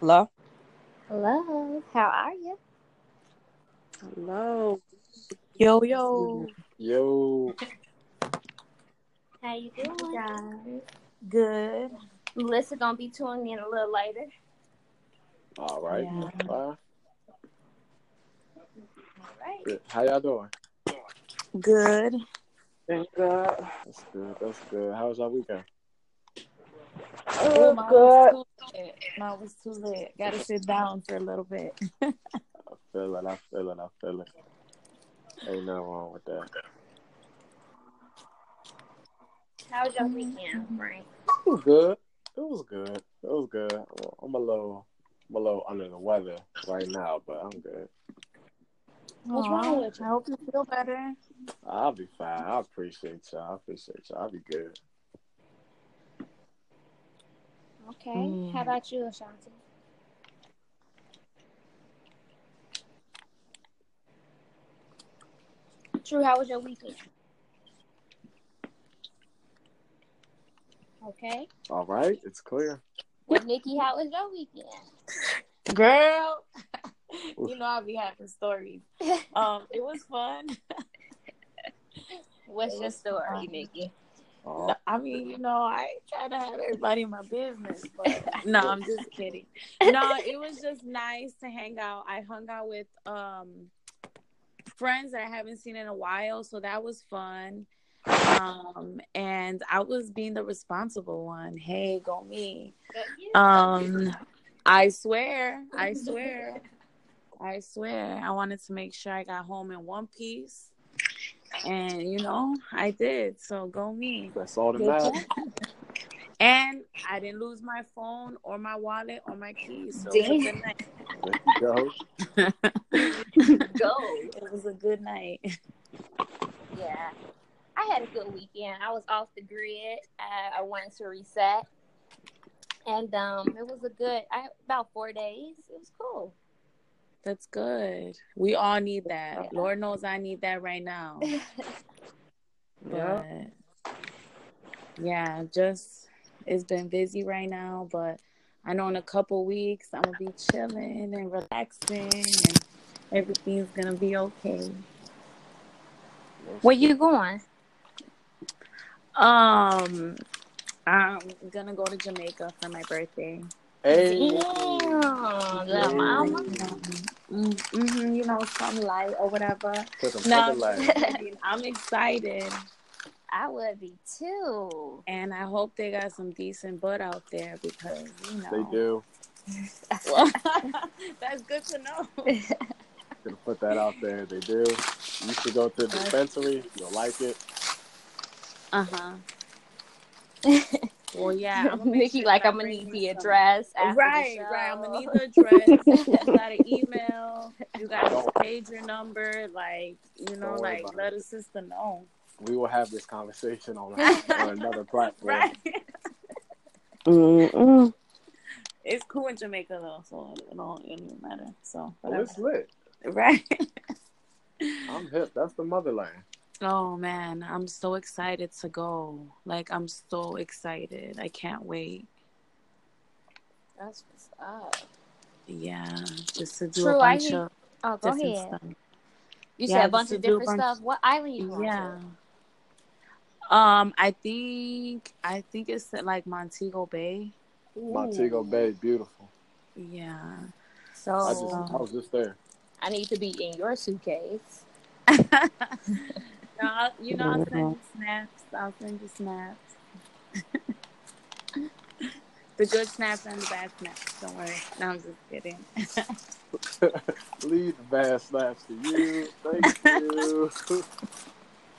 Hello? Hello, how are you? Hello. Yo, yo. Yo, How you doing? Guys. Good. Melissa gonna be tuning in a little later. all right. Yeah. that's. All right. Good. How y'all doing? Good. Thank God. That's good. That's good. How was y'all weekend? Oh, mine was too lit. Mine was too lit. Gotta sit down for a little bit. I feel it. I feel it. I feel it. Ain't nothing wrong with that. How was your weekend, Frank? It was good. It was good. It was good. Well, I'm a little, I'm a little under the weather right now, but I'm good. What's wrong with you? I hope you feel better. I'll be fine. I appreciate y'all. I appreciate y'all. I'll be good. Okay. Mm. How about you, Ashanti? True, how was your weekend? Okay. All right. It's clear. Nikki, how was your weekend? Girl. you know I'll be having stories. Um, it was fun. What's It your was story, fun. Nikki? Oh, I mean, you know, I try to have everybody in my business, but no, I'm just kidding. No, it was just nice to hang out. I hung out with um friends that I haven't seen in a while, so that was fun. Um, and I was being the responsible one. Hey, go me. Um, I swear, I swear, I swear, I wanted to make sure I got home in one piece. And you know, I did. So go me. that's all that matters. And I didn't lose my phone or my wallet or my keys. So it was a good night. There you go. Go. It was a good night. Yeah. I had a good weekend. I was off the grid. I, I wanted to reset. And um it was a good I about four days. It was cool. That's good. We all need that. Yeah. Lord knows I need that right now. Yeah. But yeah, just it's been busy right now, but I know in a couple weeks I'm gonna be chilling and relaxing and everything's gonna be okay. Where you going? Um I'm gonna go to Jamaica for my birthday. Hey. Damn, little mama. Mm-hmm, you know, some light or whatever. Put them No, other I'm legs. just kidding. I'm excited. I would be too. And I hope they got some decent butt out there because you know They do. That's good to know. Gonna put that out there. They do. You should go to the dispensary. You'll like it. Uh huh. Well, yeah. I'm Nikki, sure like I I'm gonna need the address. after the Right, show. right. I'm gonna need the address. you got an email. You got a pager number. Like, you know, Don't like let it. a sister know. We will have this conversation on, on another platform. Right. Mm-mm. It's cool in Jamaica though, so it don't, it don't matter. So oh, Well, whatever. it's lit. Right. I'm hip. That's the motherland. Oh man, I'm so excited to go. Like I'm so excited. I can't wait. That's what's up. Yeah, just to do True, a I bunch hear- of Oh, go different ahead. stuff. You Yeah, said a bunch of different bunch- stuff. What island you going Yeah. to? Um, I think I think it's like Montego Bay. Montego Bay, beautiful. Yeah. So I just. I was just there. I need to be in your suitcase. no, I'll- you know, I'll send you mm-hmm. snaps. I'll send you snaps. the good snaps and the bad snaps. Don't worry. No, I'm just kidding. Leave the bad snaps to you. Thank you.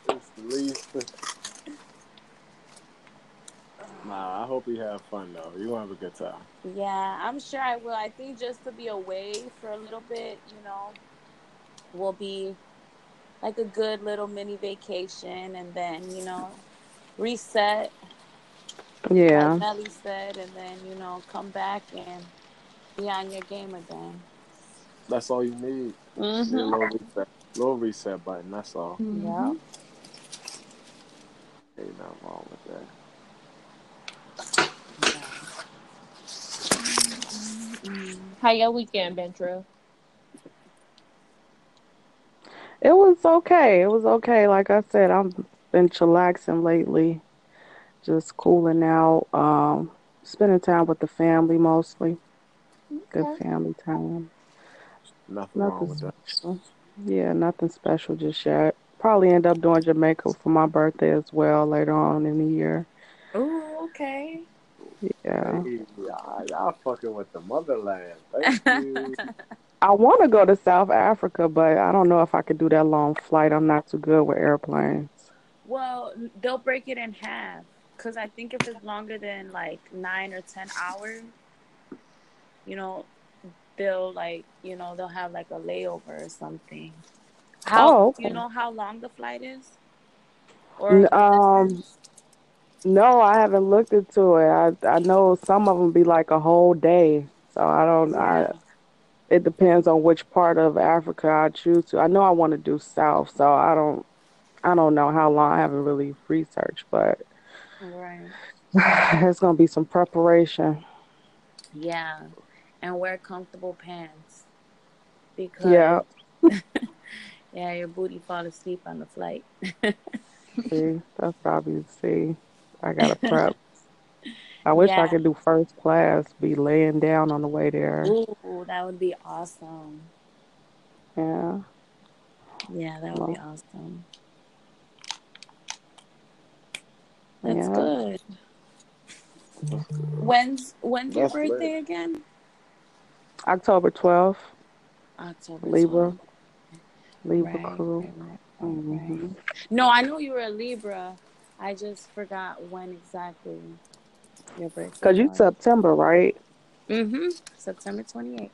it's the least. Nah, I hope you have fun though. You gonna have a good time. Yeah, I'm sure I will. I think just to be away for a little bit, you know, will be like a good little mini vacation and then, you know, reset, Yeah. like Melly said, and then, you know, come back and be on your game again. That's all you need. Need a Mm-hmm. little reset, little reset button. That's all. Yeah. Ain't nothing wrong with that. Mm-hmm. How your weekend been, True? It was okay. It was okay. Like I said, I've been chillaxing lately, just cooling out, um, spending time with the family mostly. Good family time. Nothing wrong Nothing with that. special. Yeah, nothing special just yet. Probably end up doing Jamaica for my birthday as well later on in the year. Oh, okay. Yeah. Hey, y'all, y'all fucking with the motherland. Thank you. I want to go to South Africa, but I don't know if I could do that long flight. I'm not too good with airplanes. Well, they'll break it in half because I think if it's longer than like nine or ten hours, you know, they'll like you know they'll have like a layover or something. How Oh, okay. you know how long the flight is? The um. No, I haven't looked into it. I I know some of them be like a whole day, so I don't. I yeah. It depends on which part of Africa I choose to. I know I want to do South, so I don't. I don't know how long. I haven't really researched, but Right. it's gonna be some preparation. Yeah. And wear comfortable pants because Yeah. yeah, your booty fall asleep on the flight. See, that's probably see. I gotta prep. I wish I could do first class, be laying down on the way there. Ooh, that would be awesome. Yeah. Yeah, that would be awesome. That's yeah. good. When's when's your That's lit. birthday again? October 12th, October Libra, 12th. Libra Right, crew. right, right, hmm right. No, I know you were a Libra. I just forgot when exactly your birthday Cause you was. September, right? Mm-hmm. September 28th.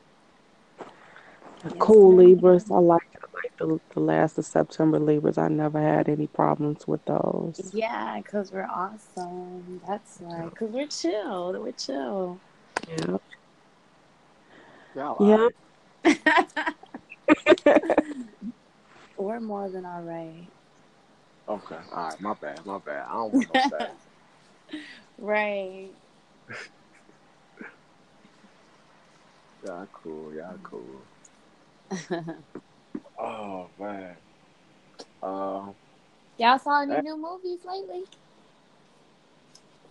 Cool ma'am. Libras. I like I like the the last of September Libras. I never had any problems with those. Yeah, because we're awesome. That's why. Because we're chill. We're chill. Yeah. Y'all Yeah. we're more than all right. Okay. All right. My bad. My bad. I don't want no stats. Right. Y'all cool. Y'all cool. Oh man. Um. Y'all saw any Uh, new movies lately?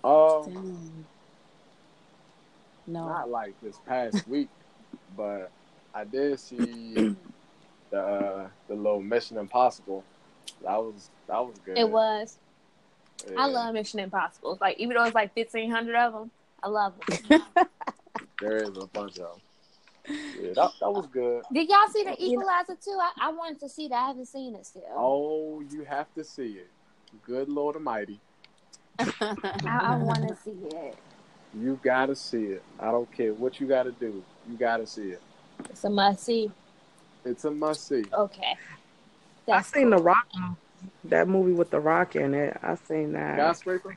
um. Dang. No. Not like this past week, but I did see the uh, the little Mission Impossible. That was that was good. It was. I love Mission Impossible. Like even though it's like fifteen hundred of them, I love them. There is a bunch of them. Yeah, that, that was good. Did y'all see the Equalizer too? I, I wanted to see that. I haven't seen it still. Oh, you have to see it. Good Lord Almighty, I, I want to see it. you gotta see it. I don't care what you gotta do. You gotta see it. It's a must see. It's a must see. Okay. I That's seen the. Rock movie, that movie with the Rock in it. I seen that. Skyscraper.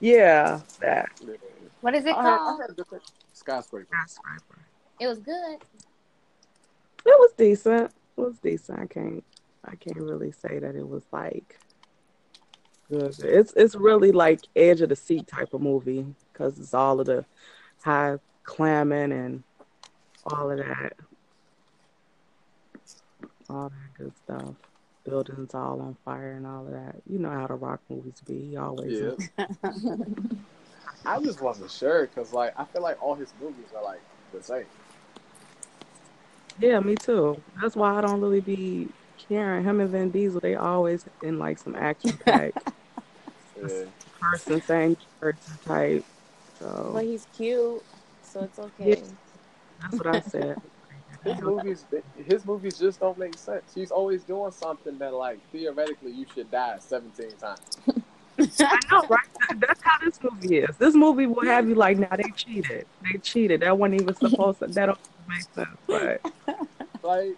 Yeah, that. Yeah. What is it I called? heard a good thing. Skyscraper. Skyscraper. It was good. It was decent. It was decent. I can't. I can't really say that it was like good. It's it's really like edge of the seat type of movie because it's all of the high climbing and all of that, all that good stuff. Buildings all on fire and all of that. You know how the rock movies be. He always Yeah. I just wasn't sure because, like, I feel like all his movies are like the same. Yeah, me too. That's why I don't really be caring. Him and Vin Diesel, they always in like some action packed Yeah. person, same person type. So, but he's cute, so it's okay. that's what I said. His movies, his movies just don't make sense. He's always doing something that, like, theoretically, you should die seventeen times. I know, right? That's how this movie is. This movie will have you like, now they cheated. They cheated. That wasn't even supposed to. That don't make sense. But Like,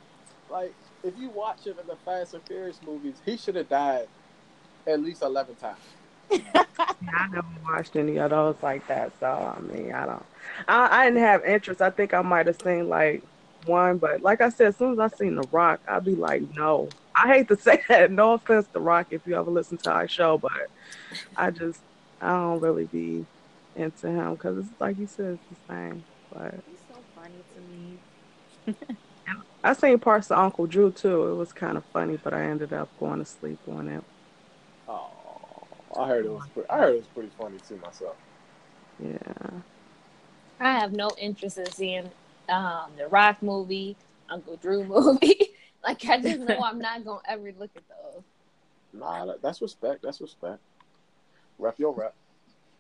like if you watch him in the Fast and Furious movies, he should have died at least eleven times. yeah, I never watched any of those like that. So I mean, I don't. I, I didn't have interest. I think I might have seen like one, but like I said, as soon as I seen The Rock, I'd be like, no. I hate to say that. No offense to Rock if you ever listen to our show, but I just I don't really be into him because it's like you said, it's the same. But He's so funny to me. I seen parts of Uncle Drew too. It was kind of funny, but I ended up going to sleep on it. Oh, I heard it was. Pretty, I heard it was pretty funny too myself. Yeah. I have no interest in seeing um, the Rock movie, Uncle Drew movie. like I just know I'm not gonna ever look at those. Nah, that's respect. That's respect. Rep your rep.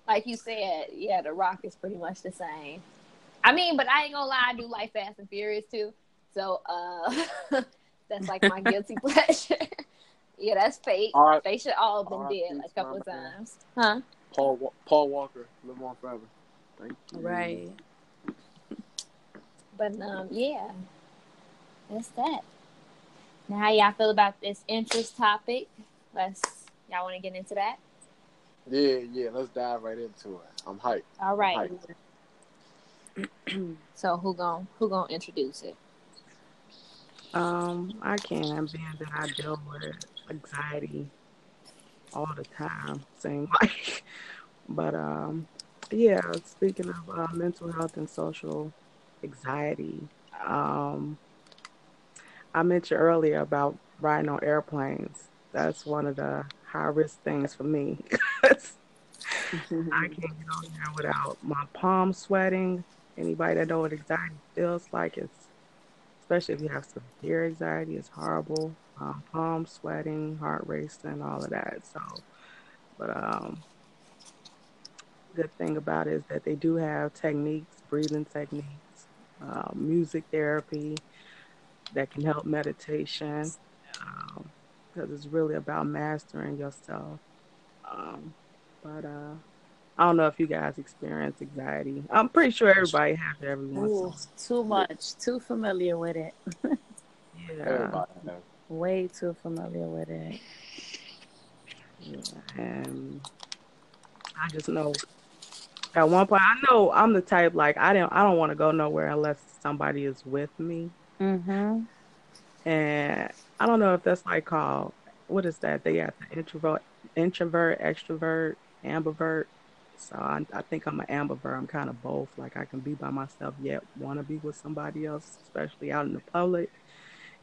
Like you said, yeah, the Rock is pretty much the same. I mean, but I ain't gonna lie, I do like Fast and Furious too. So uh that's like my guilty pleasure. yeah, that's fake. All right. They should all have been R.I.P. dead like a couple of to my man. times. Huh? Paul Paul Walker, live on forever. Thank you. Right. But um, yeah, that's that. Now, how y'all feel about this interest topic? Let's y'all want to get into that? Yeah, yeah. Let's dive right into it. I'm hyped. All right. Right. So who gon' who gonna introduce it? Um, I can't. Being that I deal with anxiety all the time, seem like. But um, yeah, speaking of uh, mental health and social anxiety, um, I mentioned earlier about riding on airplanes. That's one of the high risk things for me. I can't get on there without my palms sweating. Anybody that know what anxiety feels like, it's especially if you have severe anxiety, it's horrible. Um, palms sweating, heart racing, all of that. So, but um, good thing about it is that they do have techniques, breathing techniques, uh, music therapy that can help meditation because it's really about mastering yourself. Um, but uh, I don't know if you guys experience anxiety. I'm pretty sure everybody has it every once Ooh, too much. Too familiar with it. Yeah, Way too familiar with it. yeah, and I just know at one point I know I'm the type like I don't I don't want to go nowhere unless somebody is with me. Mm-hmm. And I don't know if that's like called what is that? They have the introvert, introvert, extrovert, ambivert. So I, I think I'm an ambivert. I'm kind of both. Like I can be by myself yet want to be with somebody else, especially out in the public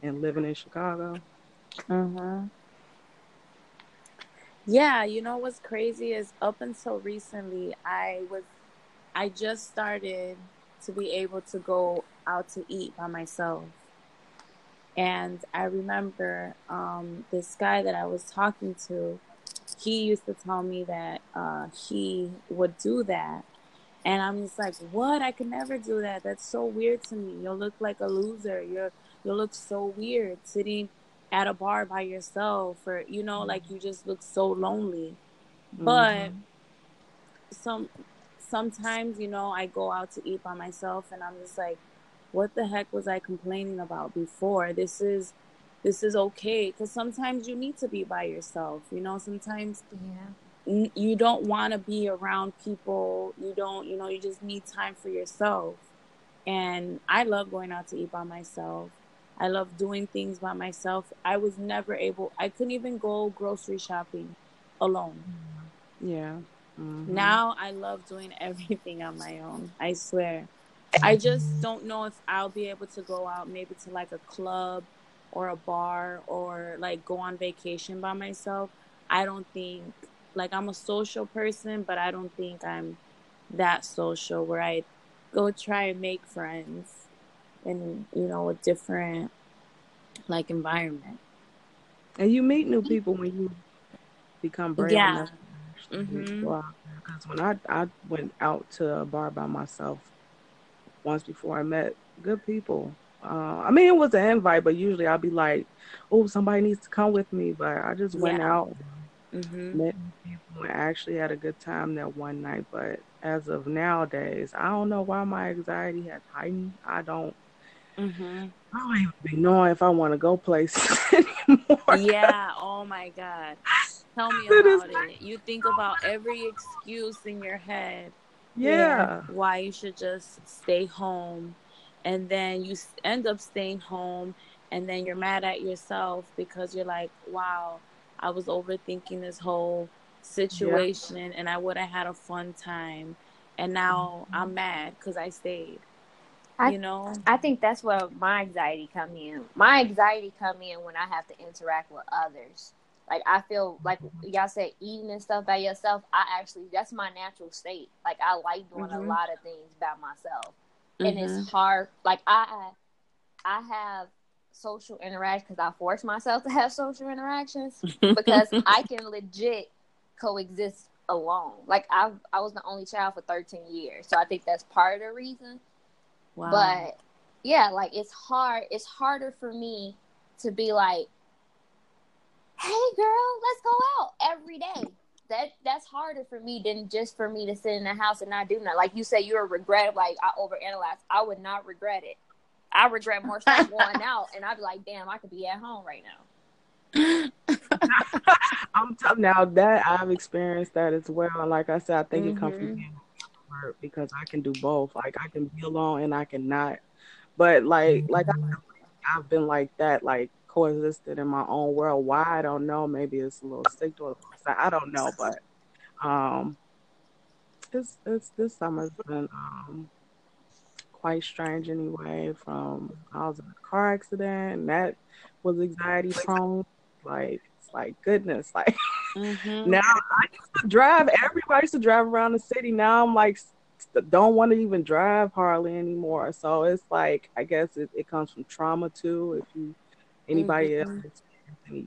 and living in Chicago. Mm-hmm. Yeah, you know what's crazy is up until recently, I was, I just started to be able to go out to eat by myself. And I remember um, this guy that I was talking to, he used to tell me that uh, he would do that. And I'm just like, what? I could never do that. That's so weird to me. You'll look like a loser. You're, you'll look so weird sitting at a bar by yourself or, you know, like you just look so lonely. But Mhm. some sometimes you know i go out to eat by myself and i'm just like what the heck was i complaining about before this is this is okay because sometimes you need to be by yourself you know sometimes Yeah. n- you don't want to be around people you don't you know you just need time for yourself and i love going out to eat by myself i love doing things by myself i was never able i couldn't even go grocery shopping alone Yeah. Mhm. now I love doing everything on my own. I swear. I just don't know if I'll be able to go out maybe to like a club or a bar or like go on vacation by myself. I don't think like I'm a social person, but I don't think I'm that social where I go try and make friends in you know a different like environment. And you meet new people when you become brave Yeah. enough. Mhm. go. Because when I I went out to a bar by myself once before, I met good people. Uh, I mean, it was an invite, but usually I'd be like, "Oh, somebody needs to come with me." But I just went Yeah. out, Mhm. met people, and actually had a good time that one night. But as of nowadays, I don't know why my anxiety has heightened. I don't. Mhm. I don't even knowing if I want to go places anymore. Yeah. Oh my God. Tell me about it. You think about every excuse in your head yeah. why you should just stay home, and then you end up staying home, and then you're mad at yourself because you're like, "Wow, I was overthinking this whole situation, and I would have had a fun time, and now I'm mad because I stayed." I, you know, I think that's where my anxiety come in. My anxiety come in when I have to interact with others. Like I feel like y'all say eating and stuff by yourself. I actually that's my natural state. Like I like doing Mhm. a lot of things by myself, and Mhm. it's hard. Like I, I have social interaction because I force myself to have social interactions because I can legit coexist alone. Like I, I was the only child for 13 years, so I think that's part of the reason. Wow. But yeah, like it's hard. It's harder for me to be like, "Hey, girl, let's go out every day." That that's harder for me than just for me to sit in the house and not do nothing. Like you say, you're a regret. Like I overanalyze. I would not regret it. I regret more stuff going out, and I'd be like, "Damn, I could be at home right now." I'm t- now that I've experienced that as well. And like I said, I think it comes from mm-hmm. Being an introvert because I can do both. Like I can be alone and I cannot. But like like I, I've been like that, like coexisted in my own world. Why I don't know. Maybe it's a little sick to. I don't know, but um, it's it's this summer's been um quite strange anyway. From I was in a car accident and that was anxiety prone. Like it's like goodness, like. Mhm. Now I used to drive. Everybody used to drive around the city. Now I'm like, don't want to even drive hardly anymore. So it's like, I guess it, it comes from trauma too. If you, anybody Mhm. else any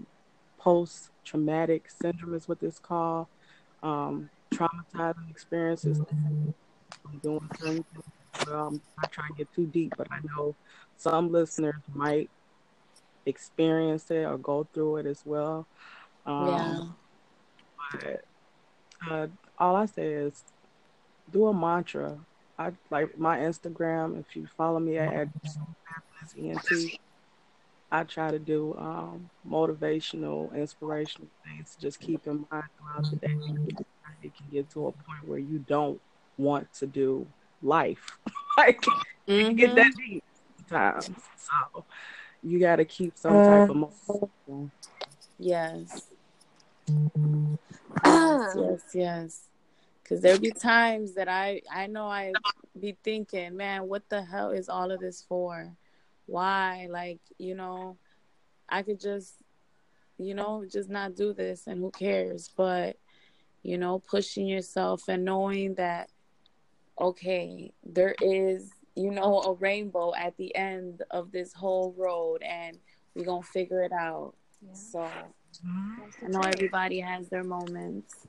post traumatic syndrome is what this called, um, traumatizing experiences from doing certain things. Well, I'm not trying to get too deep, but I know some listeners might experience it or go through it as well. Um, yeah. But uh, all I say is do a mantra. I like my Instagram. If you follow me at ENT, I try to do um, motivational, inspirational things just keep in mind throughout the day. It can get to a point where you don't want to do life. like you get that deep sometimes. So you got to keep some type of motivation. Yes. Yes, yes, yes. Because there be times that I I know I be thinking, man, what the hell is all of this for? Why? Like, you know, I could just, you know, just not do this and who cares? But, you know, pushing yourself and knowing that, okay, there is, you know, a rainbow at the end of this whole road and we're going to figure it out. So I know everybody has their moments.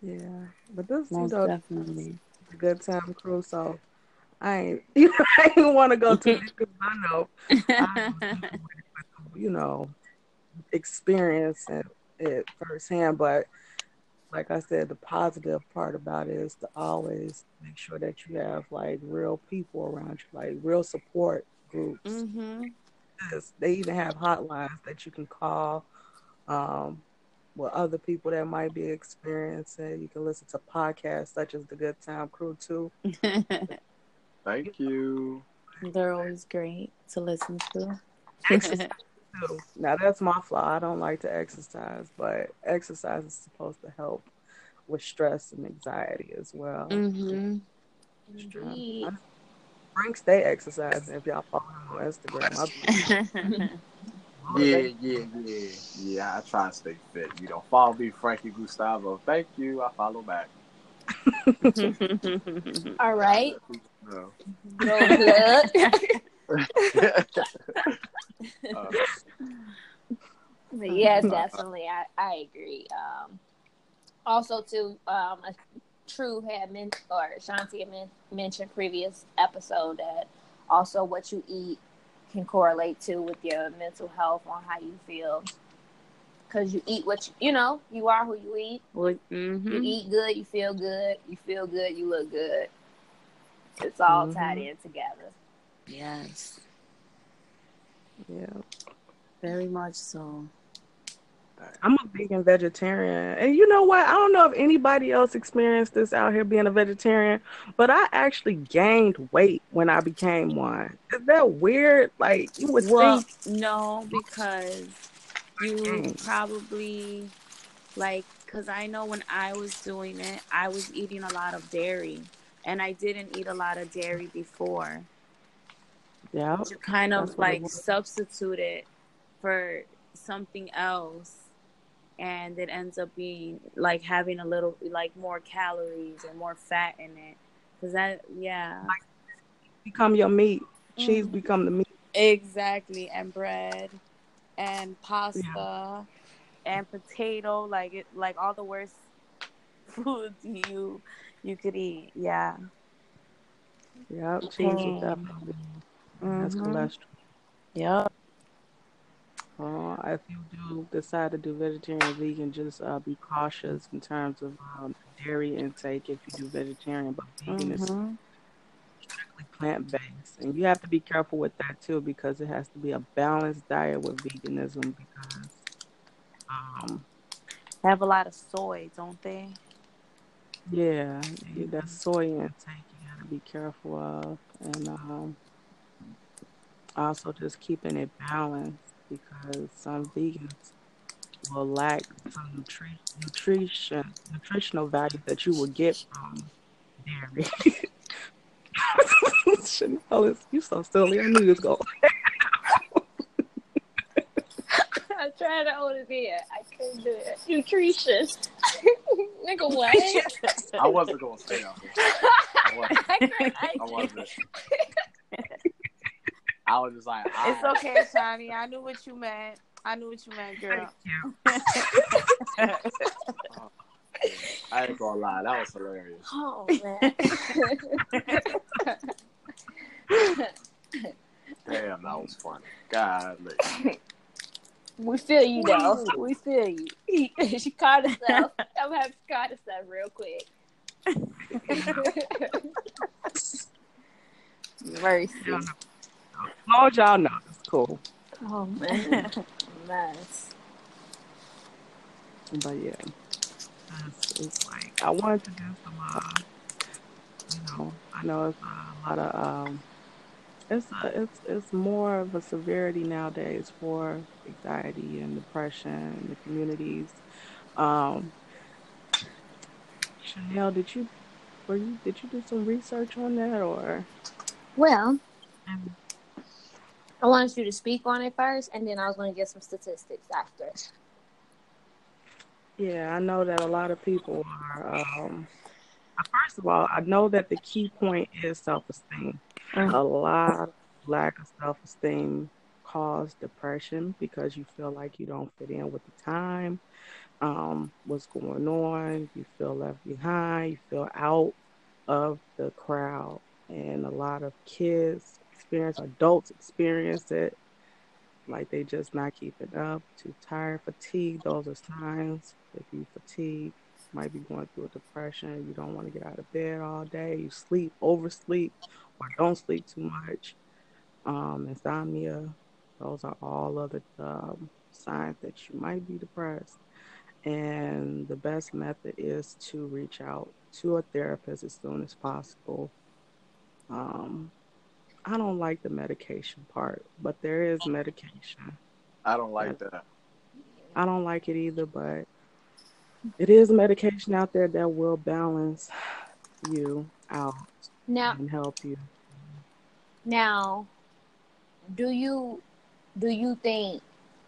Yeah, but this Most you know definitely. a good time crew, so I ain't you know I ain't want to go too deep because I know I, you know experiencing it firsthand. But like I said, the positive part about it is to always make sure that you have like real people around you, like real support groups. hmm Yes, They even have hotlines that you can call. Um, with other people that might be experiencing. You can listen to podcasts such as the Good Time Crew too. Thank you. They're always great to listen to. Now that's my flaw. I don't like to exercise, but exercise is supposed to help with stress and anxiety as well. hmm Indeed. Frank stay exercising if y'all follow him on Instagram. Yeah, yeah, yeah, yeah. I try to stay fit. You know, follow me, Frankie Gustavo. Thank you. I follow back. All right. No. No blood. Uh, But yes, definitely, I, I agree. Um, also, too, um, a True had men- or Shanti had men- mentioned previous episode that also what you eat can correlate to with your mental health on how you feel. Because you eat what you, you know, you are who you eat. well, You eat good, you feel good. You feel good, you look good. It's all Mhm. tied in together. Yes, yeah. very much so. I'm a vegan vegetarian. And you know what? I don't know if anybody else experienced this out here being a vegetarian, but I actually gained weight when I became one. Is that weird? Like you would Well, think no, because you Mm. probably like because I know when I was doing it, I was eating a lot of dairy, and I didn't eat a lot of dairy before. Yeah. To kind of like substitute it for something else and it ends up being like having a little like more calories and more fat in it because that yeah Become your meat. Cheese Mhm. become the meat. exactly and bread and pasta and potato like it like all the worst foods you you could eat yeah Yeah. Cheese will Okay. definitely. That's Mhm. cholesterol. Yep. Uh, if you do decide to do vegetarian or vegan, just uh, be cautious in terms of um, dairy intake if you do vegetarian. But vegan is Mhm. strictly plant based, and you have to be careful with that too because it has to be a balanced diet with veganism because um, They have a lot of soy, don't they? yeah, yeah, that soy intake you got to be careful of, and um, also just keeping it balanced because some vegans will lack some nutri- nutrition nutritional value that you will get from dairy. Chanel, is- you so silly. I knew you was going. I'm trying to hold it in. I couldn't do it. Nutrition. Nigga, what? I wasn't gonna say nothing. I wasn't. I couldn't- I I wasn't. I was just like, I, It's okay, Shani. I knew what you meant. I knew what you meant, girl. I ain't gonna lie, that was hilarious. Oh man. Damn, that was funny. God, we feel you though. We feel you. she caught herself. I'm gonna have to caught herself real quick. Mercy. Y'all know. As long as y'all know, it's cool. Oh man. Mess. But yeah, it's, it's like I wanted to do some. Uh, you know, I know it's a lot of. Um, it's a, it's it's more of a severity nowadays for anxiety and depression in the communities. Um, Chanel, did you were you did you do some research on that or? Well, I wanted you to speak on it first, and then I was going to get some statistics after. Yeah, I know that a lot of people are. Um, first of all, I know that the key point is self-esteem. Mhm. A lot of lack of self-esteem cause depression because you feel like you don't fit in with the time. Um, what's going on? You feel left behind. You feel out of the crowd, and a lot of kids experience, adults experience it like they just not keeping up, too tired, fatigued. Those are signs. If you fatigue, might be going through a depression. You don't want to get out of bed all day. You sleep, oversleep, or don't sleep too much. Um, insomnia. Those are all other um, signs that you might be depressed. And the best method is to reach out to a therapist as soon as possible. Um, I don't like the medication part, but there is medication. I don't like that. I don't like it either, but it is medication out there that will balance you out Now, and help you. now, do you do you think,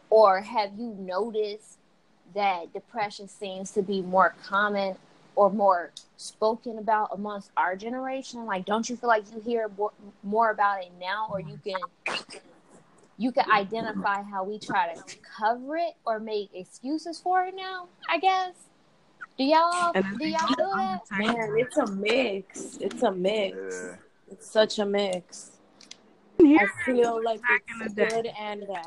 or have you noticed that depression seems to be more common or more spoken about amongst our generation? Like, don't you feel like you hear more, more about it now, or you can you can identify how we try to cover it or make excuses for it now? I guess. Do y'all do y'all feel that? Man, it's a mix. It's a mix. Yeah. It's such a mix. I feel like it's good and bad.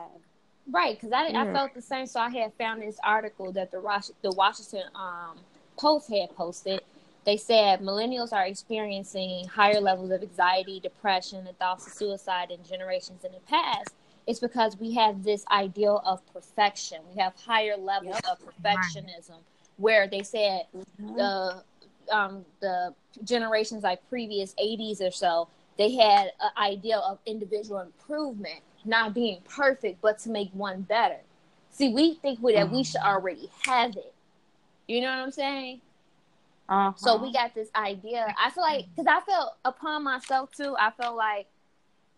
Right, because I, I felt the same. So I had found this article that the Wash- the Washington um, Post had posted. They said millennials are experiencing higher levels of anxiety, depression, and thoughts of suicide than generations in the past. It's because we have this ideal of perfection. We have higher levels of perfectionism, where they said the um, the generations like previous 80s or so they had an ideal of individual improvement not being perfect but to make one better see we think we, that we should already have it you know what i'm saying Uh-huh. So we got this idea. I feel like because I felt upon myself too. I feel like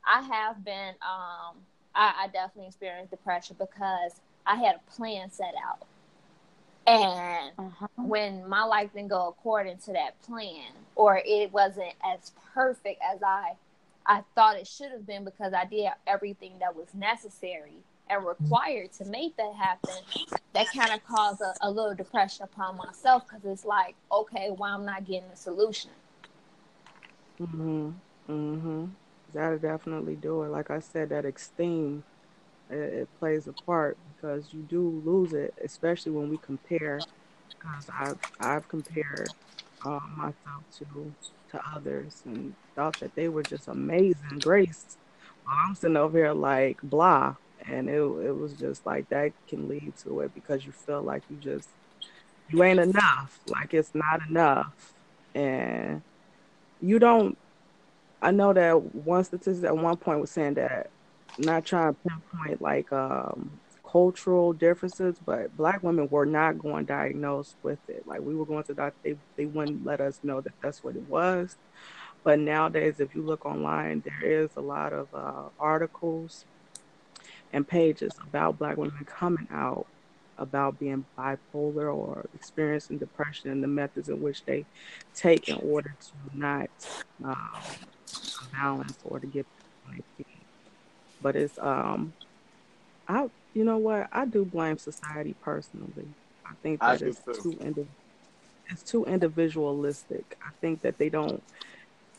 I have been. Um, I, I definitely experienced depression because I had a plan set out, and uh-huh. when my life didn't go according to that plan, or it wasn't as perfect as I I thought it should have been because I did everything that was necessary and required to make that happen, that kind of caused a, a, little depression upon myself because it's like, okay, why well, I'm not getting a solution. Mhm. Mhm. That'll definitely do it. Like I said, that esteem it, it plays a part because you do lose it, especially when we compare. Because I've I've compared uh, myself to to others and thought that they were just amazing grace. While I'm sitting over here like blah, and it it was just like that can lead to it because you feel like you just you ain't enough, like it's not enough, and you don't. I know that one statistic at one point was saying that not trying to pinpoint like um, cultural differences, but black women were not going diagnosed with it. Like we were going to doctor, they they wouldn't let us know that that's what it was. But nowadays, if you look online, there is a lot of uh, articles and pages about black women coming out about being bipolar or experiencing depression and the methods in which they take in order to not um, balance or to get but it's um I you know what I do blame society personally. I think that I it's too indi- it's too individualistic. I think that they don't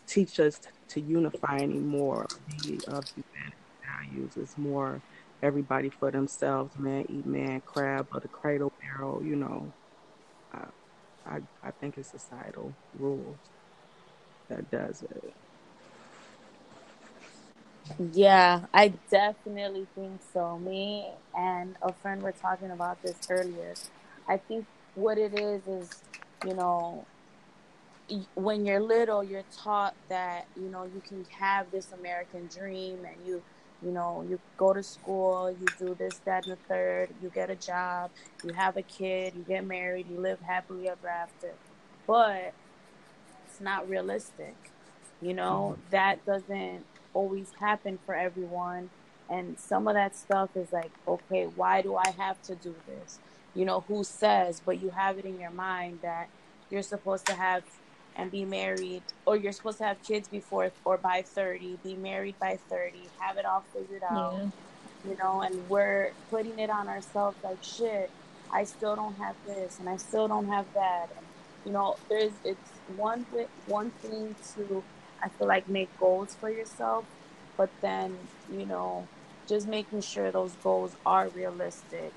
teach us to unify anymore. The of humanity values is more everybody for themselves, man eat man, crab or the cradle barrel. You know, I I, I think it's societal rules that does it. Yeah, I definitely think so. Me and a friend were talking about this earlier. I think what it is is, you know, when you're little, you're taught that, you know, you can have this American dream and you, you know, you go to school, you do this, that, and the third, you get a job, you have a kid, you get married, you live happily ever after. But it's not realistic. You know, mm-hmm. that doesn't always happen for everyone. And some of that stuff is like, okay, why do I have to do this? You know, who says, but you have it in your mind that you're supposed to have and be married, or you're supposed to have kids before or by 30, be married by 30, have it all figured out. Yeah. You know, and we're putting it on ourselves like, shit, I still don't have this and I still don't have that. And, you know, there's, it's one, one thing to I feel like make goals for yourself, but then, you know, just making sure those goals are realistic.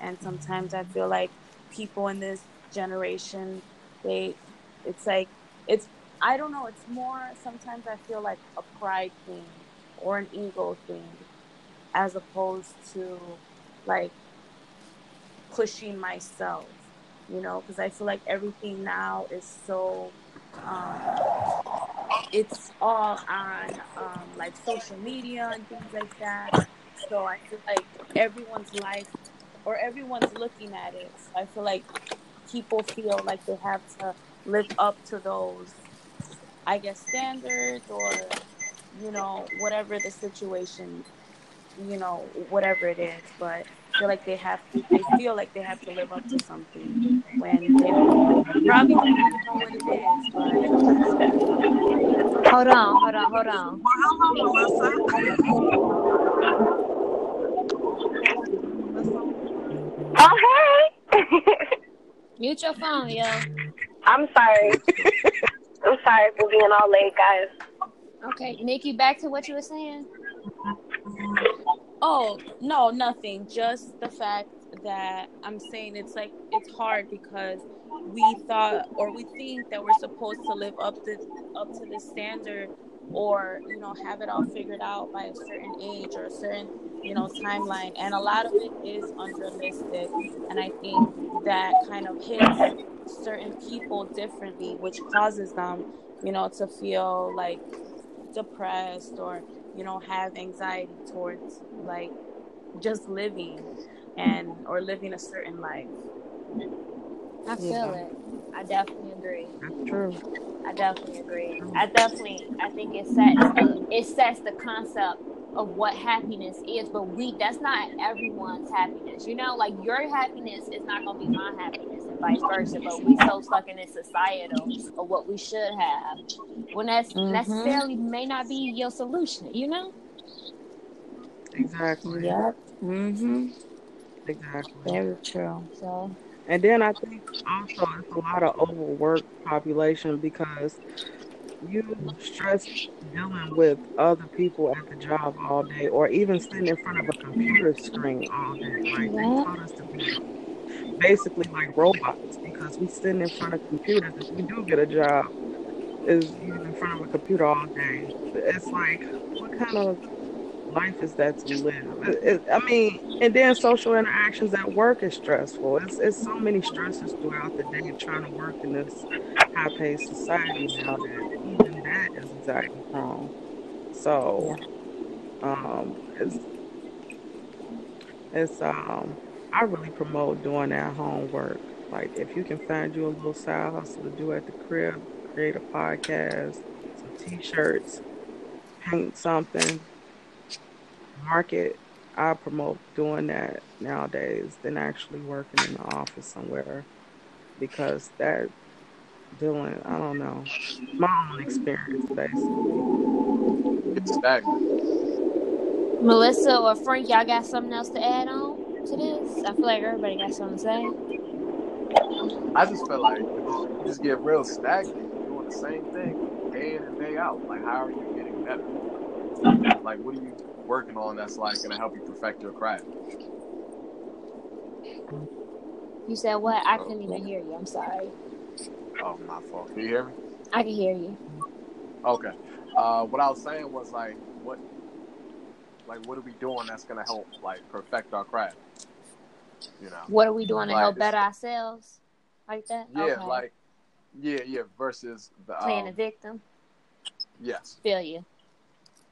And sometimes I feel like people in this generation, they, it's like, it's, I don't know, it's more, sometimes I feel like a pride thing or an ego thing as opposed to like pushing myself, you know, because I feel like everything now is so, um, it's all on um, like social media and things like that. So I feel like everyone's life or everyone's looking at it. So I feel like people feel like they have to live up to those, I guess, standards or, you know, whatever the situation, you know, whatever it is. But I feel like they have to, they feel like they have to live up to something when they don't, probably don't even know what it is. But hold on, hold on, hold on. Oh hey. Mute your phone, yo. I'm sorry. I'm sorry for being all late, guys. Okay, Nikki, back to what you were saying. Oh, no, nothing. Just the fact that I'm saying it's like it's hard because we thought or we think that we're supposed to live up to up to the standard or you know have it all figured out by a certain age or a certain you know timeline and a lot of it is unrealistic and i think that kind of hits certain people differently which causes them you know to feel like depressed or you know have anxiety towards like just living and or living a certain life i feel yeah. it i definitely agree agree. That's true. I definitely agree. I definitely, I think it sets the, it sets the concept of what happiness is, but we that's not everyone's happiness. You know, like your happiness is not gonna be my happiness and vice versa. But we so stuck in this societal of what we should have, when that's Mhm. necessarily may not be your solution. You know. Exactly. Yep. Mm-hmm. Exactly. Very true. So And then I think also it's a lot of overworked population because you stress dealing with other people at the job all day or even sitting in front of a computer screen all day. Like they Yeah. taught us to be basically like robots because we sitting in front of computers. If we do get a job, is in front of a computer all day. It's like what kind of life is that to live? It, it, I mean, and then social interactions at work is stressful. It's it's so many stresses throughout the day trying to work in this high paced society now that even that is anxiety prone. So, um, it's it's um, I really promote doing that homework. Like if you can find you a little side hustle to do at the crib, create a podcast, some t-shirts, paint something, market. I promote doing that nowadays than actually working in the office somewhere because that dealing, I don't know, my own experience basically. It's stagnant. Melissa or Frank, y'all got something else to add on to this? I feel like everybody got something to say. I just feel like you just get real stagnant. Doing the same thing day in and day out. Like, how are you getting better? Like, what are you working on that's like going to help you perfect your craft? You said what? I couldn't even hear you. I'm sorry. Oh, my fault. Can you hear me? I can hear you. Okay. Uh, what I was saying was like, like, what are we doing that's going to help like perfect our craft? You know? What are we doing to Like help better ourselves? Like that? Yeah, Okay. like, yeah, yeah. Versus the playing um, a victim. yes, Feel you.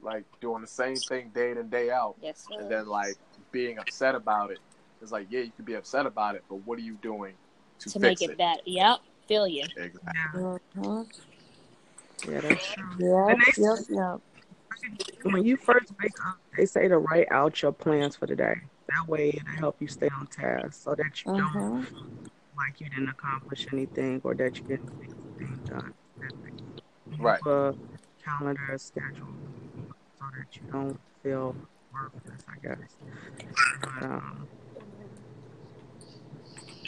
like doing the same thing day in and day out, Yes. Sir. and then like being upset about it. It's like, yeah, you could be upset about it, but what are you doing to, to fix make it better. Yep. Feel you. Exactly. Yeah, Mm-hmm. yeah, that's true. Yep. Yep. Yep. When you first wake up, they say to write out your plans for the day. That way, it'll help you stay on task so that you don't Mm-hmm. like you didn't accomplish anything or that you didn't get anything done. Right. Have a calendar a schedule so that you don't feel worthless, I guess. But, um,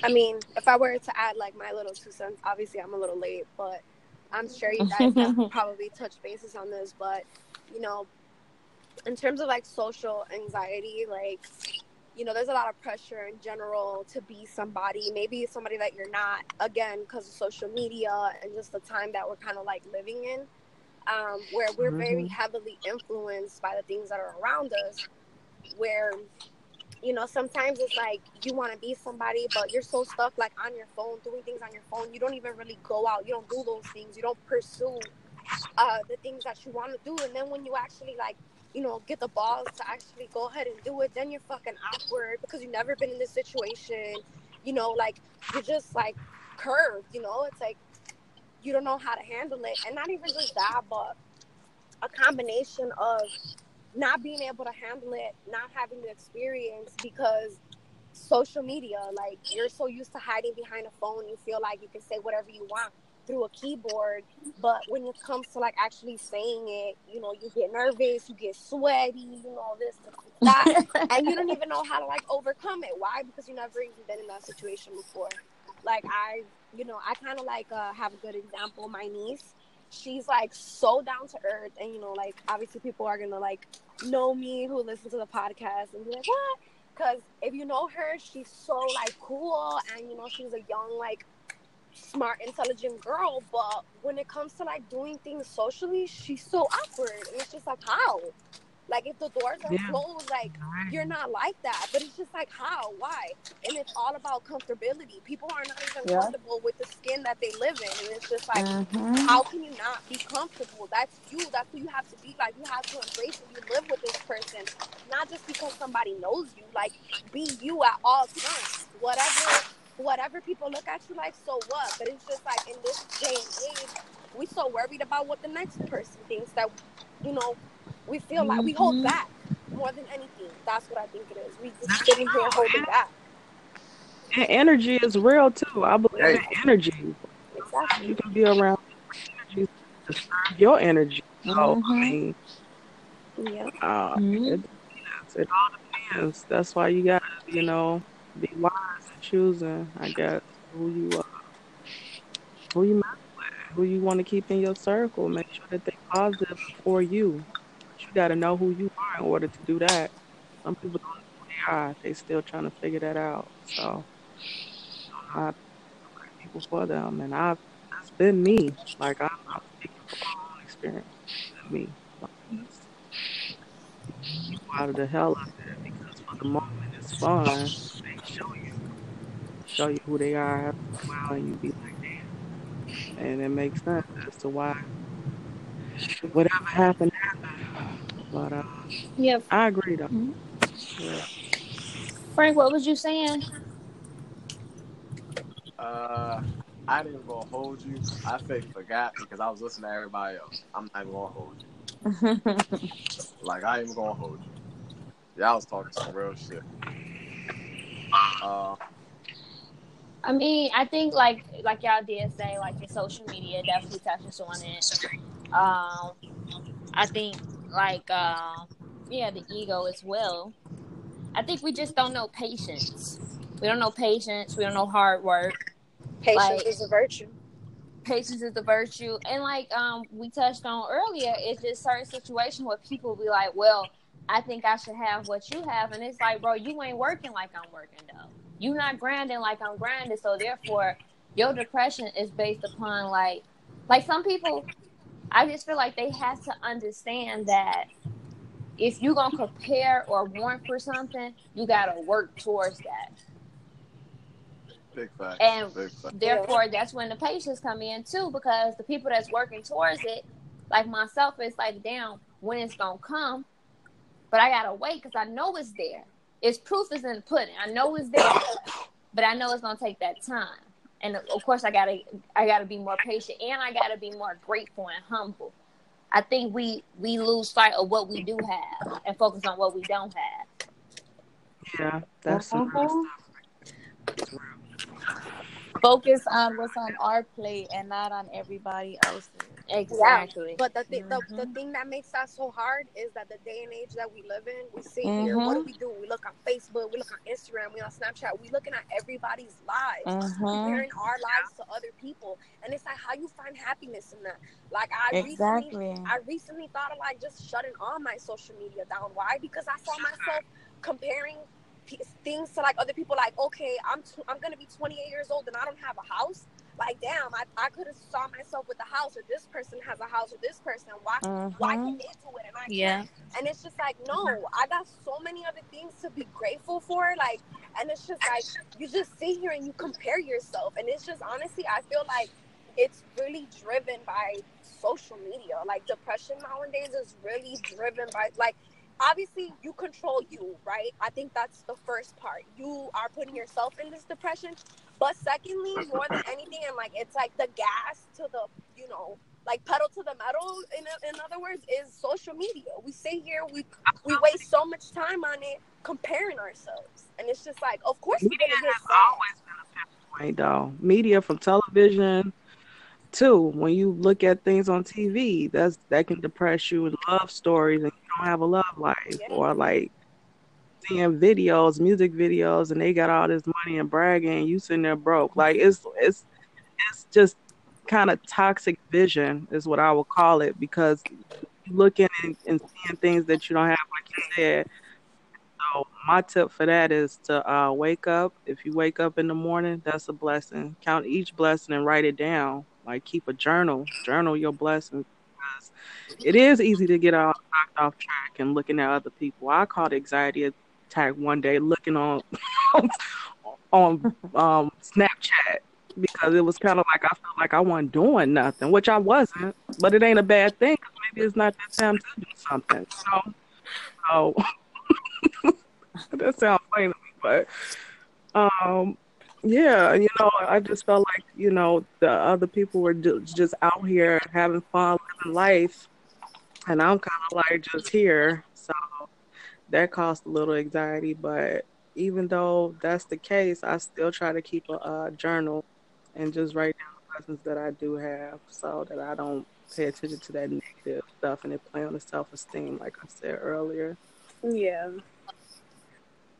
I mean, if I were to add like my little two cents, obviously I'm a little late, but I'm sure you guys have probably touched bases on this. But you know, in terms of like social anxiety, like you know, there's a lot of pressure in general to be somebody, maybe somebody that you're not. Again, because of social media and just the time that we're kind of like living in, um, where we're very heavily influenced by the things that are around us. Where you know, sometimes it's like you want to be somebody, but you're so stuck like on your phone, doing things on your phone. You don't even really go out. You don't do those things. You don't pursue uh, the things that you want to do. And then when you actually like, you know, get the balls to actually go ahead and do it, then you're fucking awkward because you've never been in this situation. You know, like you're just like curved. You know, it's like you don't know how to handle it, and not even just that, but a combination of not being able to handle it, not having the experience because social media, like you're so used to hiding behind a phone, you feel like you can say whatever you want through a keyboard. But when it comes to like actually saying it, you know, you get nervous, you get sweaty, you know, this, that, and you don't even know how to like overcome it. Why? Because you never even been in that situation before. Like I, you know, I kind of like uh, have a good example. My niece, she's like so down to earth, and you know, like obviously people are gonna like know me who listen to the podcast and be like, what? Because if you know her, she's so like cool, and you know, she's a young like smart, intelligent girl. But when it comes to like doing things socially, she's so awkward, and it's just like how. Like if the doors are Yeah. closed, like you're not like that. But it's just like how, why? And it's all about comfortability. People are not even Yeah. comfortable with the skin that they live in, and it's just like Mm-hmm. how can you not be comfortable? That's you. That's who you have to be. Like you have to embrace it. You live with this person, not just because somebody knows you. Like be you at all times. Whatever whatever people look at you like, so what? But it's just like in this day and age, we so worried about what the next person thinks that you know we feel like we hold Mhm. back more than anything. That's what I think it is. We just sitting here holding back. And energy is real too. I believe in energy. Exactly. You can be around energy to serve your energy. So I Mhm. mean, Yeah. uh, Mhm. it, it all depends. That's why you gotta, you know, be wise in choosing. Uh, I guess who you are, who you with, who you want to keep in your circle. Make sure that they positive for you. But you gotta know who you are in order to do that. Some people don't know who they are. They still trying to figure that out. So I to people for them, and I've that's been me. Like I'm, I'm speaking from my own experience. Me. Out of the hell out there because for the moment it's fun. They show you, who they are after a while, and you be like, damn. And it makes sense as to why whatever happened happened. But uh, Yeah, I agree though. Mhm. Yeah. Frank, what was you saying? Uh, I didn't even gonna hold you. I think forgot because I was listening to everybody else. I'm not even gonna hold you. Like I ain't even gonna hold you. Y'all was talking some real shit. Uh, I mean, I think like like y'all did say, like the social media definitely touches on it. Um, I think like uh, yeah, the ego as well. I think we just don't know patience. We don't know patience. We don't know hard work. Patience Like- is a virtue. Patience is the virtue, and like um we touched on earlier, it's just certain situations where people be like, "Well, I think I should have what you have," and it's like, bro, you ain't working like I'm working though. You not grinding like I'm grinding, so therefore, your depression is based upon like, like some people. I just feel like they have to understand that if you're gonna prepare or want for something, you gotta work towards that. big fact. And big fact. therefore that's when the patients come in too because the people that's working towards it like myself it's like damn when it's gonna come but i gotta wait because i know it's there it's proof is in the pudding. I know it's there but i know it's gonna take that time. And of course i gotta i gotta be more patient and i gotta be more grateful and humble. I think we we lose sight of what we do have and focus on what we don't have. Yeah, that's uh-huh. some real Mhm. stuff. It's real. Focus on what's on our plate and not on everybody else's. exactly But the, th- the the Mhm. thing that makes that so hard is that the day and age that we live in, we sit here. What do Mhm. we do? We look on Facebook. We look on Instagram. We on Snapchat. We looking at everybody's lives. Mm-hmm. comparing our lives to other people and it's like how you find happiness in that like i recently i recently thought of like just shutting all my social media down why because i saw myself comparing p- things to like other people like okay i'm t- i'm gonna be 28 years old and i don't have a house like damn i, I could have saw myself with a house or this person has a house or this person why why Mhm. can they do it and i can't? Yeah. And it's just like, no, I got so many other things to be grateful for. Like, and it's just like, you just sit here and you compare yourself. And it's just honestly, I feel like it's really driven by social media. Like, depression nowadays is really driven by, like, obviously you control you, right? I think that's the first part. You are putting yourself in this depression. But secondly, more than anything, and like, it's like the gas to the, you know, like pedal to the metal in, in other words is social media we sit here we we waste so much time on it comparing ourselves and it's just like of course gonna get sad point though. Media from television too. When you look at things on TV, that's that can depress you. And love stories, and don't have a love life, Yeah. or like seeing videos, music videos, and they got all this money and bragging, and you sitting there broke. Like it's it's it's just kind of toxic vision is what I would call it because you looking and, and seeing things that you don't have, like you said. So my tip for that is to uh, wake up. If you wake up in the morning, that's a blessing. Count each blessing and write it down. Like keep a journal. Journal your blessings because it is easy to get out knocked off track and looking at other people. I caught anxiety attack one day looking on on um, Snapchat because it was kind of like I felt like I wasn't doing nothing, which I wasn't. But it ain't a bad thing 'cause maybe it's not that time to do something. So, so that sounds funny me, but um, Yeah, you know, I just felt like you know the other people were just out here having fun, living life, and I'm kind of like just here. So that caused a little anxiety. But even though that's the case, I still try to keep a, uh journal and just write down the lessons that I do have, so that I don't pay attention to that negative stuff and it play on the self esteem, like I said earlier. Yeah.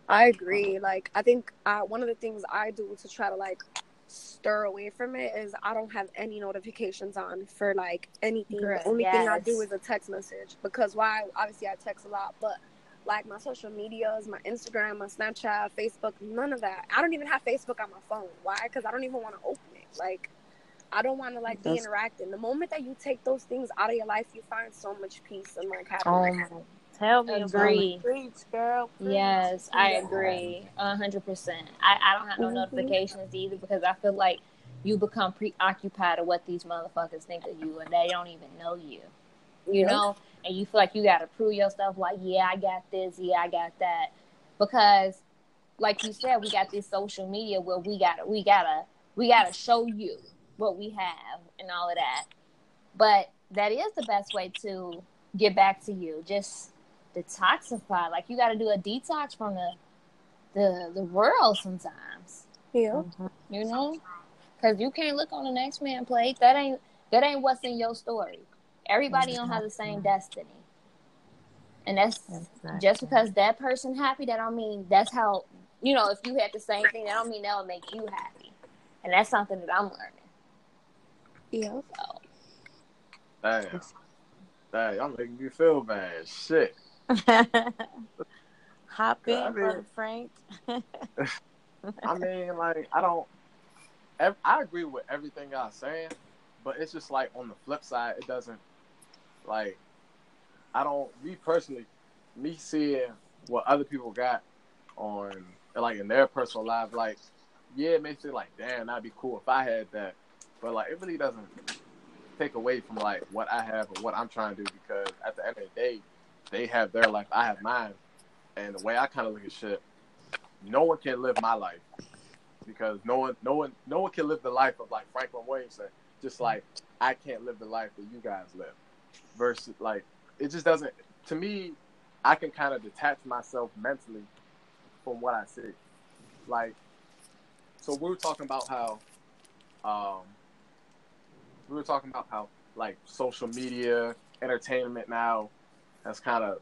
I agree. Like, I think uh, one of the things I do to try to like stir away from it is I don't have any notifications on for like anything. Girl, the only thing I do is a text message because why? Obviously, I text a lot, but like my social medias, my Instagram, my Snapchat, Facebook, none of that. I don't even have Facebook on my phone. Why? Because I don't even want to open it. Like, I don't want to like be interacting. The moment that you take those things out of your life, you find so much peace and like Oh happiness. my Tell me Agree. about Preach, girl. preach. Yes, I agree, hundred percent. I I don't have no Mhm. notifications either because I feel like you become preoccupied of what these motherfuckers think of you, and they don't even know you. You Yep. know, and you feel like you got to prove yourself. Like, yeah, I got this. Yeah, I got that. Because, like you said, we got this social media where we got to we gotta we gotta show you what we have and all of that. But that is the best way to get back to you. Just detoxify. Like you got to do a detox from the the the world sometimes. Yeah. Mm-hmm. You know, because you can't look on the next man plate. That ain't that ain't what's in your story. Everybody don't have the same destiny, and that's just because that person happy. That don't mean that's how you know. If you had the same thing, that don't mean that will make you happy, and that's something that I'm learning. Yeah. So Damn. Damn, y'all making me feel bad. Shit. Hop in, I mean- brother Frank. I mean, like, I don't. I agree with everything y'all saying, but it's just like on the flip side, it doesn't. Like, I don't. Me personally, me seeing what other people got on, like, in their personal lives, like, yeah, it makes it like, damn, that'd be cool if I had that. But like, it really doesn't take away from like what I have and what I'm trying to do because at the end of the day, they have their life, I have mine, and the way I kind of look at shit, no one can live my life because no one, no one, no one can live the life of like Franklin Williamson. Just like I can't live the life that you guys live. Versus, like, it just doesn't. To me, I can kind of detach myself mentally from what I see. Like, so we were talking about how, um, we were talking about how like social media entertainment now has kind of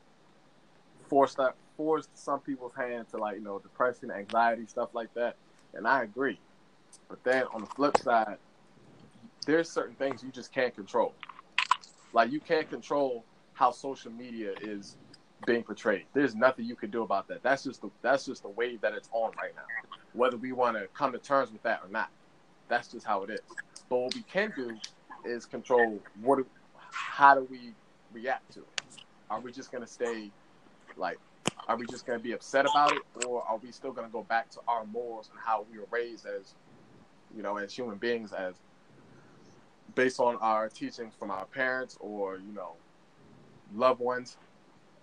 forced that forced some people's hand to like you know depression, anxiety, stuff like that. And I agree. But then on the flip side, there's certain things you just can't control. Like you can't control how social media is being portrayed. There's nothing you can do about that. That's just the that's just the wave that it's on right now. Whether we want to come to terms with that or not, that's just how it is. But what we can do is control what, how do we react to it? Are we just gonna stay like? Are we just gonna be upset about it, or are we still gonna go back to our morals and how we were raised as, you know, as human beings, as based on our teachings from our parents or you know, loved ones,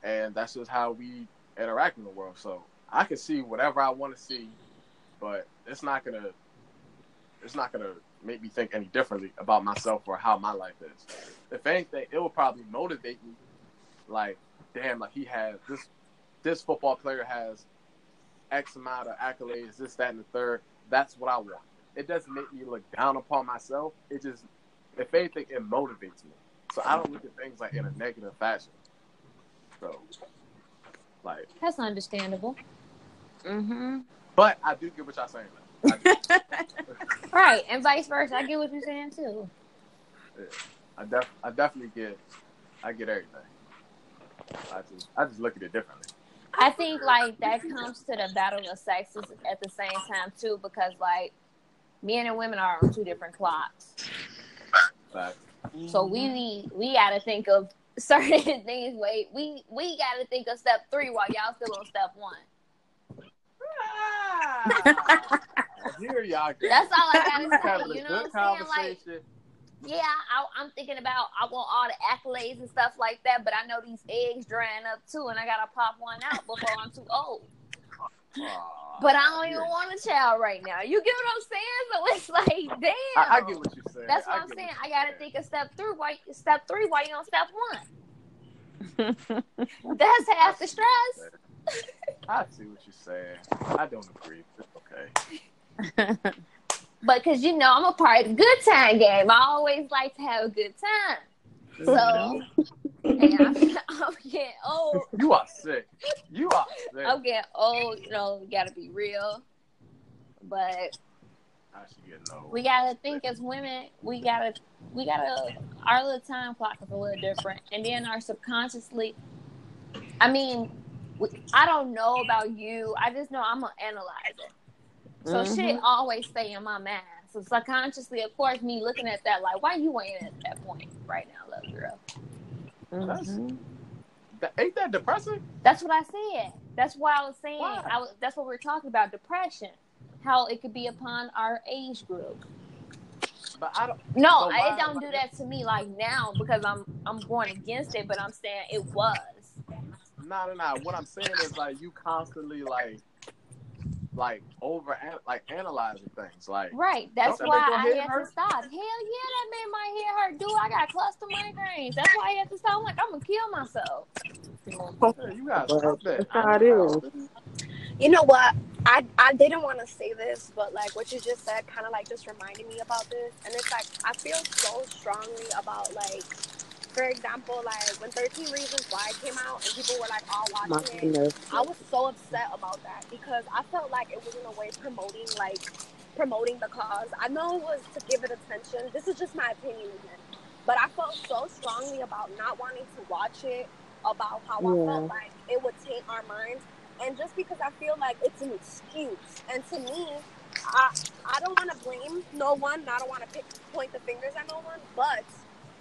and that's just how we interact in the world. So I can see whatever I want to see, but it's not gonna, it's not gonna make me think any differently about myself or how my life is. If anything, it will probably motivate me. Like, damn, like he has this. This football player has X amount of accolades, this, that, and the third. That's what I want. It doesn't make me look down upon myself. It just, if anything, it motivates me. So I don't look at things like in a negative fashion. So, like, that's understandable. Mm-hmm. but I do get what y'all saying. Though. Right, and vice versa. I get what you're saying too. Yeah, I, def, I definitely get, I get everything. I just, I just look at it differently. I think like that comes to the battle of sexes at the same time too, because like men and women are on two different clocks. But So we need we gotta think of certain things. Wait, we we gotta think of step three while y'all still on step one. Ah! I hear y'all. go. That's all I gotta say. You know what I'm saying? Like, conversation. Yeah, I, I'm thinking about I want all the accolades and stuff like that, but I know these eggs drying up too, and I gotta pop one out before I'm too old. Aw, But I don't even yeah. want a child right now. You get what I'm saying? So it's like, damn. I, I get what you're saying. That's what I I'm saying. what I gotta saying. think of step three. Why step three? Why you on step one? That's half the stress. I see what you're saying. I don't agree. It's okay. But because you know I'm a part of the Good Time Gang. I always like to have a good time. So and I'm, I'm getting old. You are sick. You are sick. I'm getting old. You know, we gotta be real. But I should get no. we gotta think as women. We gotta, we gotta. Our little time clock is a little different, and then our subconsciously. I mean, I don't know about you. I just know I'm gonna analyze it. So shit always stay in my mind. So subconsciously, of course, me looking at that like, why you ain't at that point right now, little girl? Mhm. That, ain't that depressing? That's what I said. That's why I was saying. Why? I was, that's what we are talking about depression, how it could be upon our age group. But I don't. No, So it don't do that to me like now because I'm I'm going against it, but I'm saying it was. No, no, no. What I'm saying is like you constantly like, like over like analyzing things. Like Right. That's Don't that why I head had to stop. Hell yeah, that made my head hurt. Dude, I got cluster migraines. That's why I had to stop. I'm like, I'm gonna kill myself. yeah, you gotta stop that. That's how it is. You know what? I I didn't want to say this, but like what you just said, kind of like just reminded me about this, and it's like I feel so strongly about like, for example, like when Thirteen Reasons Why came out and people were like all My watching it. goodness. I was so upset about that because I felt like it was in a way promoting like promoting the cause. I know it was to give it attention. This is just my opinion again. But I felt so strongly about not wanting to watch it, about how I felt like it would taint our minds. And just because I feel like it's an excuse. And to me, I I don't want to blame no one. I don't want to pick point the fingers at no one. But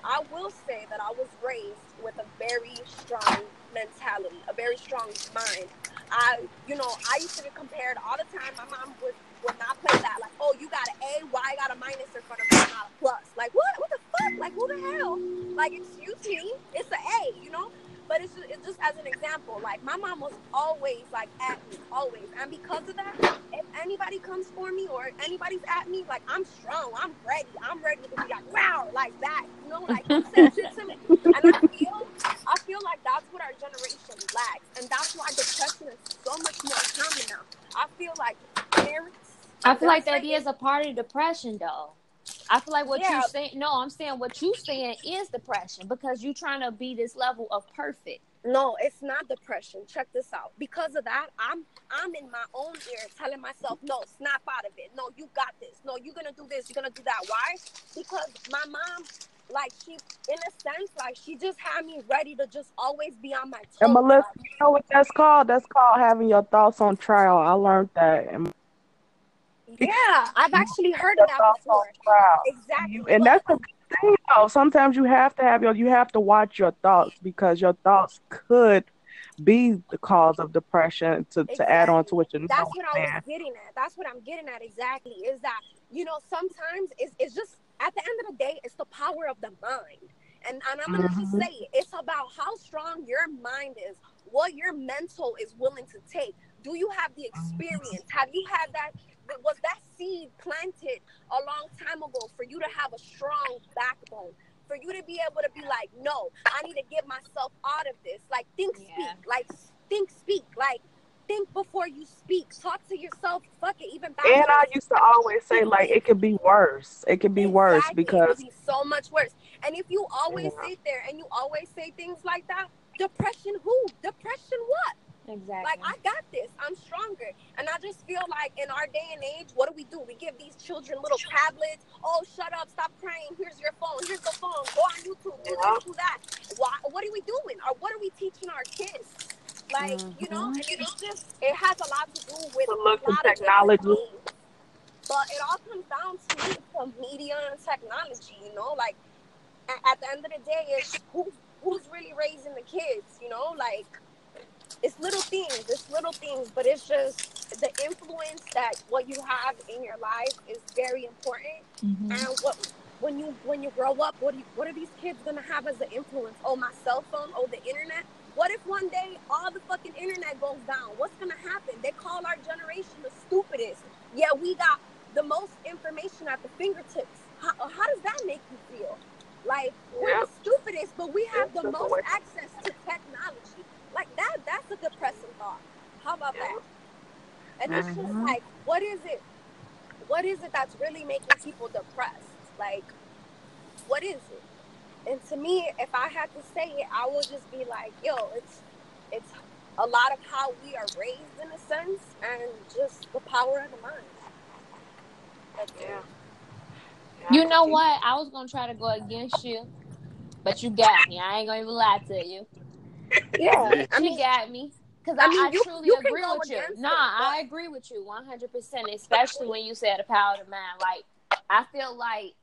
I will say that I was raised with a very strong mentality, a very strong mind. I, you know, I used to get compared all the time. My mom would would not play that. Like, oh, you got an A, why I got a minus in front of it, not a plus? Like, what? What the fuck? Like, who the hell? Like, excuse me, it's an A, you know. But it's just, it's just as an example. Like, my mom was always like at me, always, and because of that, if anybody comes for me or anybody's at me, like I'm strong, I'm ready, I'm ready to be like wow, like that, you know, like say shit to me. And I feel, I feel like that's what our generation lacks, and that's why depression is so much more common now. I feel like parents. I feel like that is a part of depression though. I feel like what Yeah. you're saying no, I'm saying what you're saying is depression because you're trying to be this level of perfect. No, it's not depression. Check this out. Because of that, I'm I'm in my own ear telling myself, no, snap out of it. No, you got this. No, you're gonna do this. You're gonna do that. Why? Because my mom, like she, in a sense, like she just had me ready to just always be on my toes. And Melissa, Like, you know what that's called? That's called having your thoughts on trial. I learned that. And yeah, I've actually heard of that before. Exactly. You, and that's the thing, though. Sometimes you have to have your, you have to watch your thoughts because your thoughts could be the cause of depression. To, to add on to what you're That's what I was getting at. That's what I'm getting at exactly. Is that you know sometimes it's, it's just at the end of the day it's the power of the mind, and and I'm gonna just Mhm. say it. It's about how strong your mind is, what your mental is willing to take. Do you have the experience? Have you had that? Was that seed planted a long time ago for you to have a strong backbone? For you to be able to be like, no, I need to get myself out of this. Like, think, Yeah. speak. Like, think, speak. Like, think before you speak. Talk to yourself. Fuck it. Even back And I used to always say like it could be worse. It could be worse because it could be so much worse. And if you always Yeah. sit there and you always say things like that, depression who? Depression what? Exactly. Like I got this. I'm stronger. And I just feel like in our day and age, what do we do? We give these children little tablets. Oh, shut up, stop crying. Here's your phone. Here's the phone. Go on YouTube. Do this, do that. Why what are we doing? Or what are we teaching our kids? Like, mm-hmm. you know, and it's just it has a lot to do with To look a lot of technology. But it all comes down to me to media and technology, you know, like at the end of the day, it's who who's really raising the kids, you know, like it's little things, it's little things, but it's just the influence that what you have in your life is very important. Mhm. And what when you when you grow up, what do you, what are these kids gonna have as an influence? Oh, my cell phone, oh, the internet. What if one day all the fucking internet goes down? What's gonna happen? They call our but we have the most access to technology. Like that, that's a depressing thought. How about that? And it's just Mhm. like, what is it? What is it that's really making people depressed? Like, what is it? And to me, if I had to say it, I would just be like, yo, it's it's a lot of how we are raised in a sense, and just the power of the mind. It. Yeah. You know what? I was gonna try to go against you, but you got me. I ain't gonna even lie to you. Yeah, I She mean, got me. Because I, I mean, I you- truly you agree with you. Nah, it, I agree with you 100%, especially when you said the power of the mind. Like, I feel like,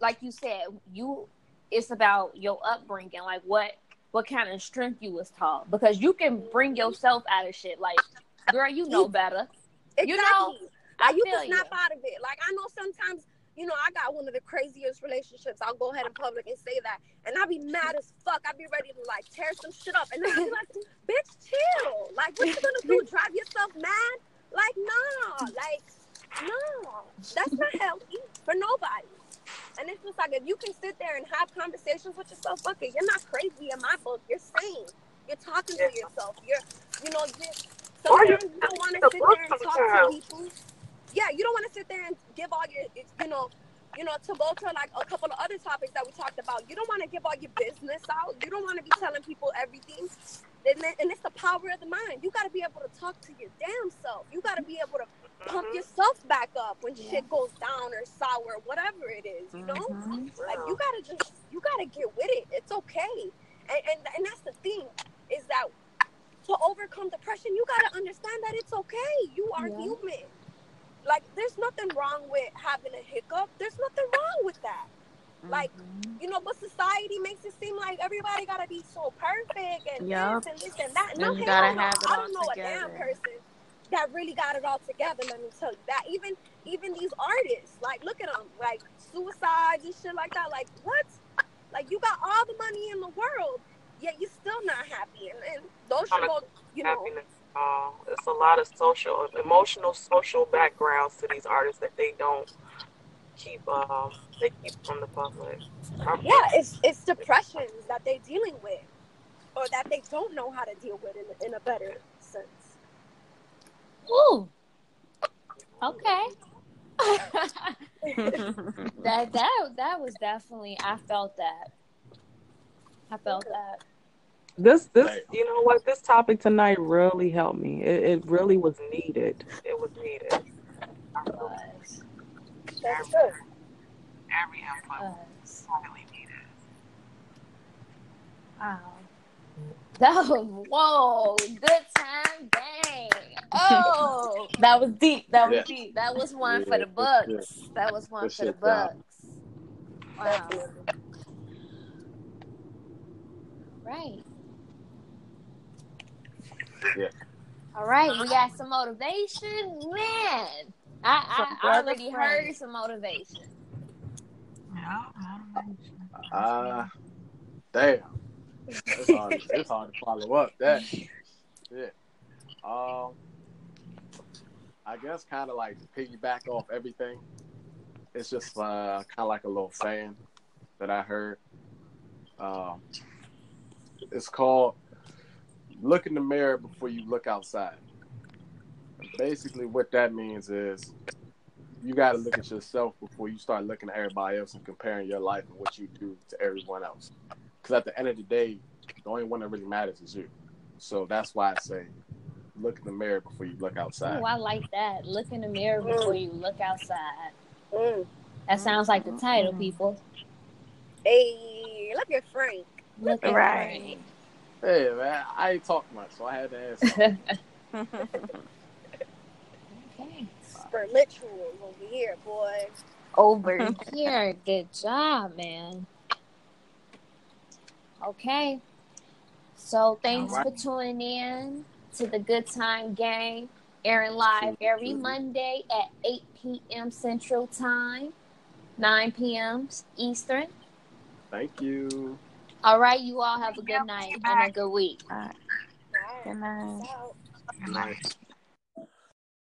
like you said, you, it's about your upbringing, like what, what kind of strength you was taught. Because you can bring yourself out of shit. Like, girl, you know better. exactly. You know, I you can snap out of it. Like I know sometimes, you know, I got one of the craziest relationships. I'll go ahead in public and say that, and I'll be mad as fuck. I'll be ready to like tear some shit up, and then I'll be like, "Bitch, chill. Like, what you gonna do? Drive yourself mad? Like, no. Like, no. That's not healthy for nobody." And it's just like if you can sit there and have conversations with yourself, fuck it, you're not crazy in my book. You're sane. You're talking to yourself. You're, you know, you're, Or you you don't want to sit there and talk to people. Yeah, you don't want to sit there and give all your, you know, you know, to go to like a couple of other topics that we talked about. You don't want to give all your business out. You don't want to be telling people everything. And, then, and it's the power of the mind. You got to be able to talk to your damn self. You got to be able to pump Mhm. yourself back up when Yeah. shit goes down or sour, whatever it is. You know, Mhm. like you gotta just you gotta get with it. It's okay. And and, and that's the thing is that to overcome depression, you gotta understand that it's okay. You are Yeah. human. Like there's nothing wrong with having a hiccup. There's nothing wrong with that. Like Mhm. you know, but society makes it seem like everybody gotta be so perfect and Yup. this and this and that. No, you gotta have it I don't know a damn person that really got it all together. Let me tell you that. Even even these artists, like look at them, like suicides and shit like that. Like what? Like you got all the money in the world, yet you're still not happy. And, and those should go, you know. happiness. Uh, it's a lot of social, emotional, social backgrounds to these artists that they don't keep. Um, they keep from the public. Um, Yeah, it's it's depressions that they're dealing with, or that they don't know how to deal with in, a- in a better sense. Ooh. Okay. that that that was definitely I felt that. I felt that. This, this, Right. you know what? This topic tonight really helped me. It, it really was needed. It was needed. Was, That's true. Every input uh, was. really needed. Wow. That was whoa, Good Time Gang. Oh, That was deep. That was Yeah. deep. that was one Yeah, for the books. That was one for the shit, Doc. books. Wow. Right. Yeah. All right, we got some motivation, man. I, I, Some I brother already heard some motivation. Yeah. Ah, damn. It's hard, it's hard to follow up that. Yeah. Um, I guess kind of like to piggyback off everything. It's just uh, kind of like a little saying that I heard. Um, it's called "Look in the mirror before you look outside." Basically, what that means is you got to look at yourself before you start looking at everybody else and comparing your life and what you do to everyone else. Because at the end of the day, the only one that really matters is you. So that's why I say, look in the mirror before you look outside. Oh, I like that. Look in the mirror before you look outside. Mm. That sounds like the title, people. Hey, look at Frank. Look at Right. Hey man, I ain't talk much, so I had to ask. Frank. okay. Spiritual over here, boy. Over here. Good job, man. Okay. So thanks All for tuning in to the Good Time Gang, airing live every. Monday at 8 p.m. Central Time, 9 p.m. Eastern. Thank you. All right, you all have a good night and a good week. All right. All Good night. Peace out. Nice.